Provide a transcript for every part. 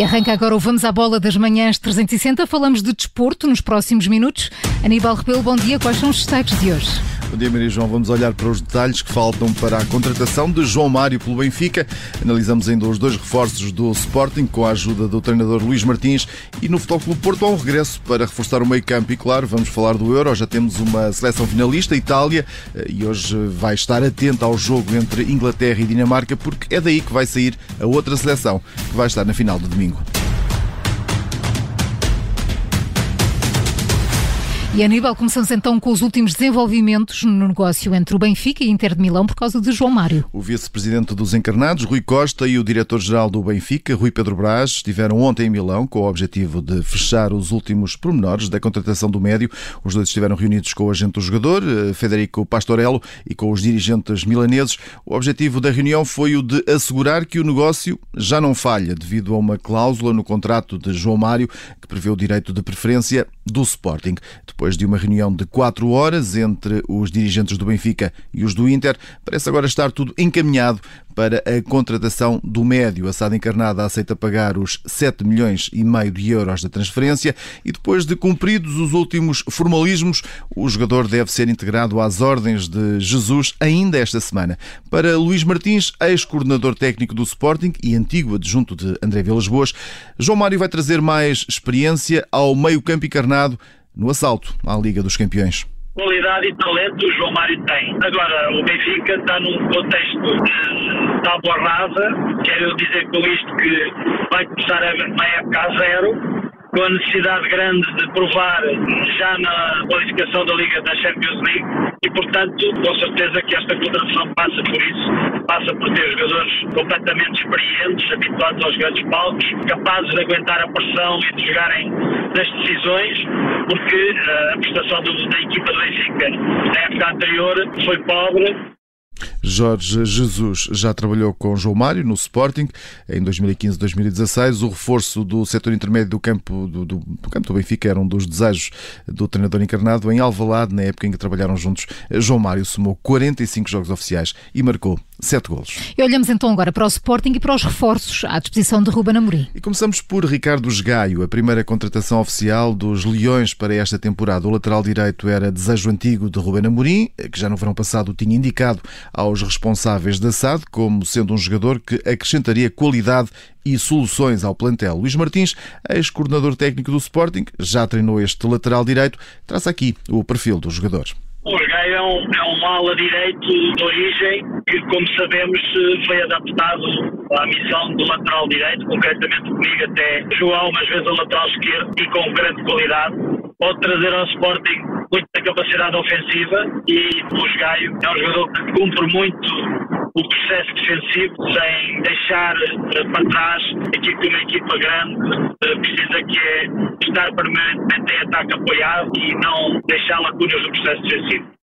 E arranca agora o Vamos à Bola das Manhãs 360. Falamos de desporto nos próximos minutos. Aníbal Rebelo, bom dia. Quais são os destaques de hoje? Bom dia, Maria João. Vamos olhar para os detalhes que faltam para a contratação de João Mário pelo Benfica. Analisamos ainda os dois reforços do Sporting com a ajuda do treinador Luís Martins e no Futebol Clube Porto há um regresso para reforçar o meio campo e, claro, vamos falar do Euro. Já temos uma seleção finalista, Itália, e hoje vai estar atenta ao jogo entre Inglaterra e Dinamarca porque é daí que vai sair a outra seleção que vai estar na final de domingo. E Aníbal, começamos então com os últimos desenvolvimentos no negócio entre o Benfica e Inter de Milão por causa de João Mário. O vice-presidente dos Encarnados, Rui Costa, e o diretor-geral do Benfica, Rui Pedro Brás, estiveram ontem em Milão com o objetivo de fechar os últimos pormenores da contratação do médio. Os dois estiveram reunidos com o agente do jogador, eh, Federico Pastorello, e com os dirigentes milaneses. O objetivo da reunião foi o de assegurar que o negócio já não falha devido a uma cláusula no contrato de João Mário que prevê o direito de preferência do Sporting. Depois de uma reunião de quatro horas entre os dirigentes do Benfica e os do Inter, parece agora estar tudo encaminhado para a contratação do médio. A SAD Encarnada aceita pagar os 7 milhões e meio de euros da transferência e depois de cumpridos os últimos formalismos, o jogador deve ser integrado às ordens de Jesus ainda esta semana. Para Luís Martins, ex-coordenador técnico do Sporting e antigo adjunto de André Vilas Boas, João Mário vai trazer mais experiência ao meio-campo encarnado no assalto à Liga dos Campeões qualidade e talento o João Mário tem. Agora, o Benfica está num contexto de tábua rasa, quero dizer com isto que vai começar uma época a zero, com a necessidade grande de provar já na qualificação da Liga da Champions League. E, portanto, com certeza que esta contratação passa por isso, passa por ter jogadores completamente experientes, habituados aos grandes palcos, capazes de aguentar a pressão e de jogarem nas decisões, porque eh, a prestação da equipa do Benfica na época anterior foi pobre Jorge Jesus já trabalhou com João Mário no Sporting em 2015-2016. O reforço do setor intermédio do campo do, do, do, campo do Benfica era um dos desejos do treinador encarnado em Alvalade, na época em que trabalharam juntos. João Mário somou 45 jogos oficiais e marcou sete golos. E olhamos então agora para o Sporting e para os reforços à disposição de Ruben Amorim. E começamos por Ricardo Gaio, a primeira contratação oficial dos Leões para esta temporada. O lateral direito era desejo antigo de Ruben Amorim, que já no verão passado tinha indicado aos responsáveis da SAD como sendo um jogador que acrescentaria qualidade e soluções ao plantel. Luís Martins, ex-coordenador técnico do Sporting, já treinou este lateral direito. Traça aqui o perfil do jogador. O Gaio é um, é um ala direito de origem que, como sabemos, foi adaptado à missão do lateral direito, concretamente comigo até jogou umas vezes a lateral esquerdo e com grande qualidade. Pode trazer ao Sporting muita capacidade ofensiva e o Gaio é um jogador que cumpre muito o processo defensivo sem deixar eh, para trás aquilo que uma equipa grande eh, precisa que é estar permanentemente em ataque apoiado e não deixar lacunas no processo defensivo.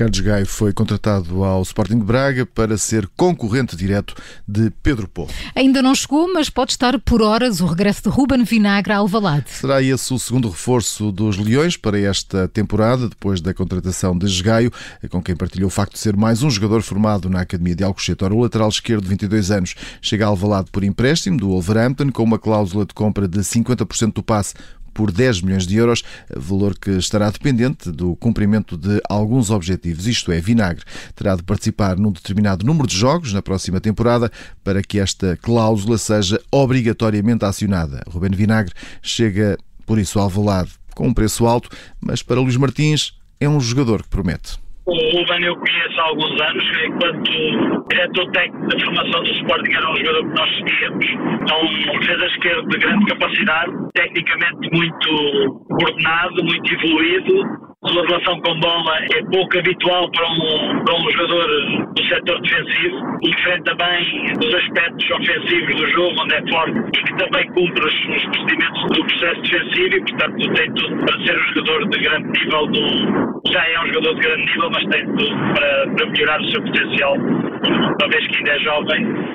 Carlos Gaio foi contratado ao Sporting de Braga para ser concorrente direto de Pedro Pô. Ainda não chegou, mas pode estar por horas o regresso de Ruben Vinagre ao Alvalade. Será esse o segundo reforço dos Leões para esta temporada, depois da contratação de Gaio, com quem partilhou o facto de ser mais um jogador formado na Academia de Alcochete. o lateral esquerdo de 22 anos chega a Alvalade por empréstimo do Wolverhampton, com uma cláusula de compra de 50% do passe por 10 milhões de euros, valor que estará dependente do cumprimento de alguns objetivos. Isto é, Vinagre terá de participar num determinado número de jogos na próxima temporada para que esta cláusula seja obrigatoriamente acionada. Rubén Vinagre chega, por isso, ao Alvalade com um preço alto, mas para Luís Martins é um jogador que promete. O Ruben eu conheço há alguns anos, enquanto diretor técnico da formação do Sporting era um jogador que nós seguíamos. É um defesa esquerdo de grande capacidade, tecnicamente muito coordenado, muito evoluído, sua relação com bola é pouco habitual para um, para um jogador do setor defensivo, diferente também dos aspectos ofensivos do jogo, onde é forte e que também cumpre os, os procedimentos do processo defensivo e, portanto, tem tudo para ser um jogador de grande nível. Do, já é um jogador de grande nível, mas tem tudo para, para melhorar o seu potencial, uma vez que ainda é jovem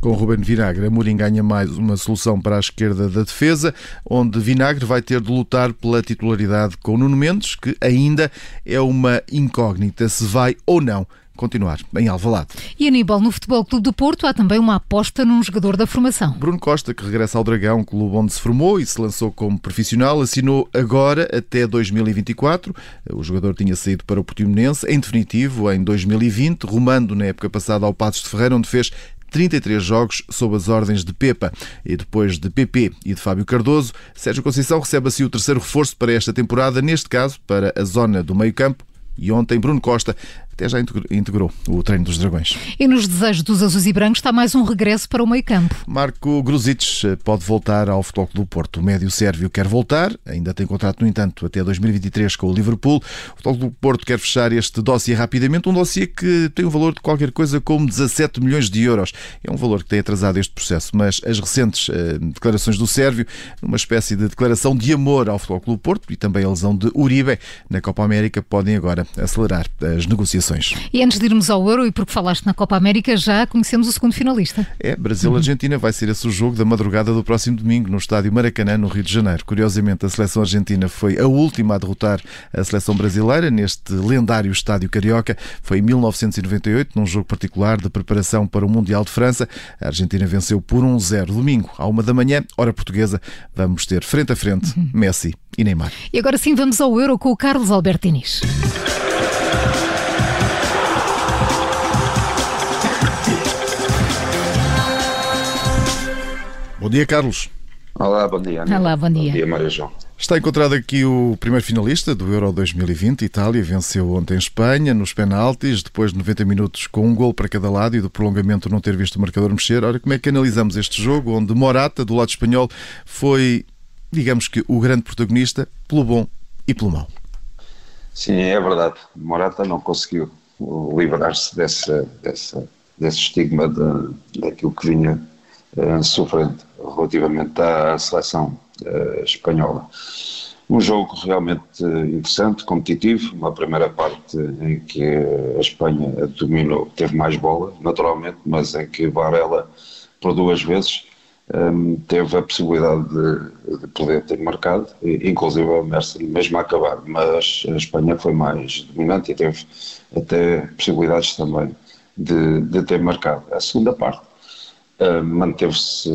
com Ruben Vinagre, Amorim ganha mais uma solução para a esquerda da defesa, onde Vinagre vai ter de lutar pela titularidade com Nuno Mendes, que ainda é uma incógnita se vai ou não continuar em Alvalade. E Aníbal, no Futebol Clube do Porto há também uma aposta num jogador da formação. Bruno Costa, que regressa ao Dragão, clube onde se formou e se lançou como profissional, assinou agora até 2024. O jogador tinha saído para o Portimonense, em definitivo, em 2020, rumando na época passada ao Passos de Ferreira, onde fez 33 jogos sob as ordens de Pepa. E depois de PP e de Fábio Cardoso, Sérgio Conceição recebe assim o terceiro reforço para esta temporada, neste caso para a zona do meio-campo. E ontem Bruno Costa até já integrou o treino dos Dragões. E nos desejos dos azuis e brancos está mais um regresso para o meio campo. Marco Gruzic eh, pode voltar ao Futebol do Porto. O médio sérvio quer voltar, ainda tem contrato, no entanto, até 2023 com o Liverpool. O Futebol do Porto quer fechar este dossiê rapidamente, um dossiê que tem um valor de qualquer coisa como 17 milhões de euros. É um valor que tem atrasado este processo, mas as recentes eh, declarações do sérvio, numa espécie de declaração de amor ao Futebol do Porto e também a lesão de Uribe na Copa América, podem agora acelerar as negociações. E antes de irmos ao Euro, e porque falaste na Copa América, já conhecemos o segundo finalista. É, Brasil-Argentina vai ser esse o jogo da madrugada do próximo domingo no estádio Maracanã, no Rio de Janeiro. Curiosamente, a seleção argentina foi a última a derrotar a seleção brasileira neste lendário estádio carioca. Foi em 1998, num jogo particular de preparação para o Mundial de França. A Argentina venceu por 1-0 domingo, à uma da manhã, hora portuguesa. Vamos ter frente a frente Messi e Neymar. E agora sim vamos ao Euro com o Carlos Albertinis. Bom dia, Carlos. Olá, bom dia. Olá, bom dia. Bom dia, Maria João. Está encontrado aqui o primeiro finalista do Euro 2020. Itália venceu ontem Espanha nos penaltis, depois de 90 minutos com um gol para cada lado e do prolongamento não ter visto o marcador mexer. Ora, como é que analisamos este jogo, onde Morata, do lado espanhol, foi, digamos que, o grande protagonista, pelo bom e pelo mau? Sim, é verdade. Morata não conseguiu livrar-se desse, desse, desse estigma de, daquilo que vinha uh, sofrendo relativamente à seleção uh, espanhola. Um jogo realmente interessante, competitivo, uma primeira parte em que a Espanha dominou, teve mais bola, naturalmente, mas em que Varela, por duas vezes, um, teve a possibilidade de, de, poder ter marcado, inclusive a mesmo a acabar, mas a Espanha foi mais dominante e teve até possibilidades também de, de ter marcado. A segunda parte uh, manteve-se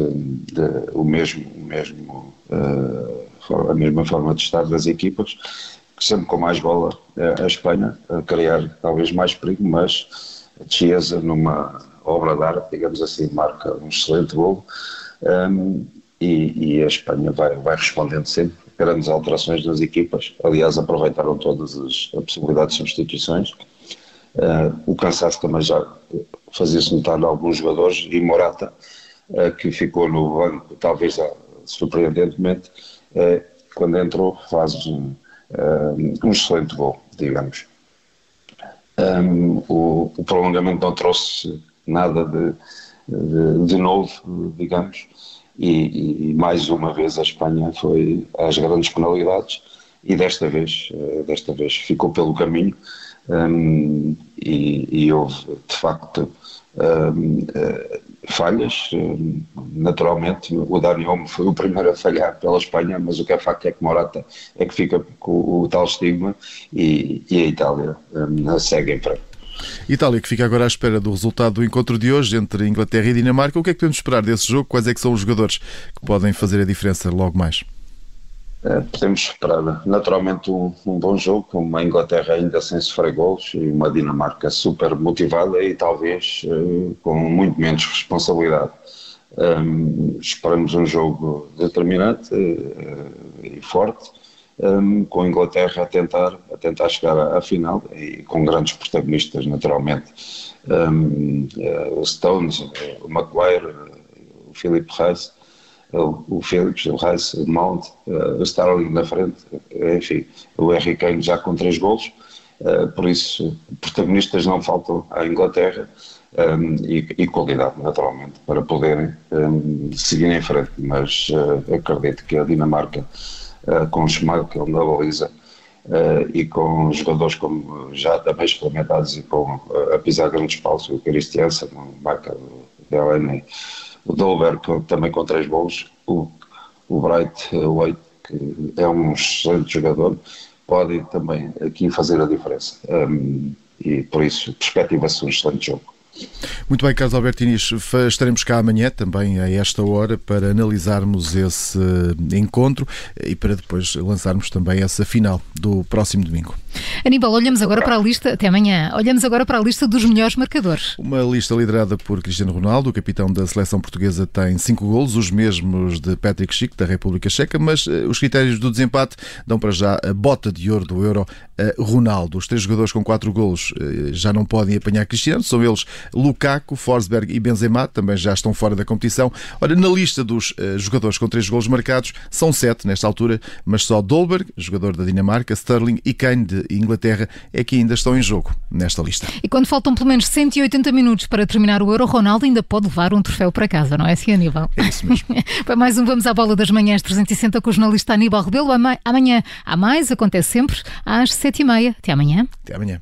o mesmo, o mesmo, uh, a mesma forma de estar das equipas, sempre com mais bola uh, a Espanha, a criar talvez mais perigo, mas Chiesa numa obra de arte, digamos assim, marca um excelente gol um, e, e, a Espanha vai, vai respondendo sempre. Grandes alterações nas equipas, aliás, aproveitaram todas as possibilidades de substituições. Uh, o cansaço também já fazia-se notar em alguns jogadores e Morata, uh, que ficou no banco, talvez uh, surpreendentemente, quando entrou, faz um, um excelente gol, digamos. Um, o, o, prolongamento não trouxe nada de, de, de novo, digamos, e, e, mais uma vez a Espanha foi às grandes penalidades e desta vez, desta vez ficou pelo caminho um, e, e, houve de facto um, eh, falhas, naturalmente o Dani Olmo foi o primeiro a falhar pela Espanha, mas o que é facto é que Morata é que fica com o tal estigma e, e a Itália um, segue em frente. Itália que fica agora à espera do resultado do encontro de hoje entre Inglaterra e Dinamarca. O que é que podemos esperar desse jogo? Quais é que são os jogadores que podem fazer a diferença logo mais? É, podemos esperar naturalmente um, um, bom jogo, uma Inglaterra ainda sem sofrer gols e uma Dinamarca super motivada e talvez uh, com muito menos responsabilidade. Um, esperamos um jogo determinante uh, e forte um, com a Inglaterra a tentar, a tentar chegar à, à final e com grandes protagonistas, naturalmente. Uh, o Stones, o Maguire, o Philip Rice, o, o Phillips, o Rice, o Mount, uh, o Starling na frente, enfim, o Harry Kane já com três golos. Uh, por isso, protagonistas não faltam à Inglaterra um, e, e, qualidade, naturalmente, para poderem um, seguir em frente. Mas uh, acredito que a Dinamarca uh, com Schmeichel na baliza uh, e com jogadores como já também experimentados e com uh, a pisar grandes paus, o Christiansen, o Michael, Delaney, o Dolberg também com três gols, o, o Bright White, que é um excelente jogador, podem também aqui fazer a diferença. Um, e por isso perspectiva-se um excelente jogo. Muito bem, Carlos Albertinis, estaremos cá amanhã também a esta hora para analisarmos esse encontro e para depois lançarmos também essa final do próximo domingo. Aníbal, olhamos agora para a lista, até amanhã, olhamos agora para a lista dos melhores marcadores. Uma lista liderada por Cristiano Ronaldo, o capitão da seleção portuguesa tem cinco golos, os mesmos de Patrick Schick, da República Checa, mas uh, os critérios do desempate dão para já a bota de ouro do Euro a Ronaldo. Os três jogadores com quatro golos já não podem apanhar Cristiano, são eles Lukaku, Forsberg e Benzema, também já estão fora da competição. Ora, na lista dos uh, jogadores com três golos marcados, são sete nesta altura, mas só Dolberg, jogador da Dinamarca, Sterling e Kane de Inglaterra é que ainda estão em jogo nesta lista. E quando faltam pelo menos 180 minutos para terminar o Euro, Ronaldo ainda pode levar um troféu para casa, não é assim, Aníbal? É isso mesmo. para mais um Vamos à Bola das Manhãs 360 com o jornalista Aníbal Rebelo. Amanhã há mais, acontece sempre às 7h30. Até amanhã. Até amanhã.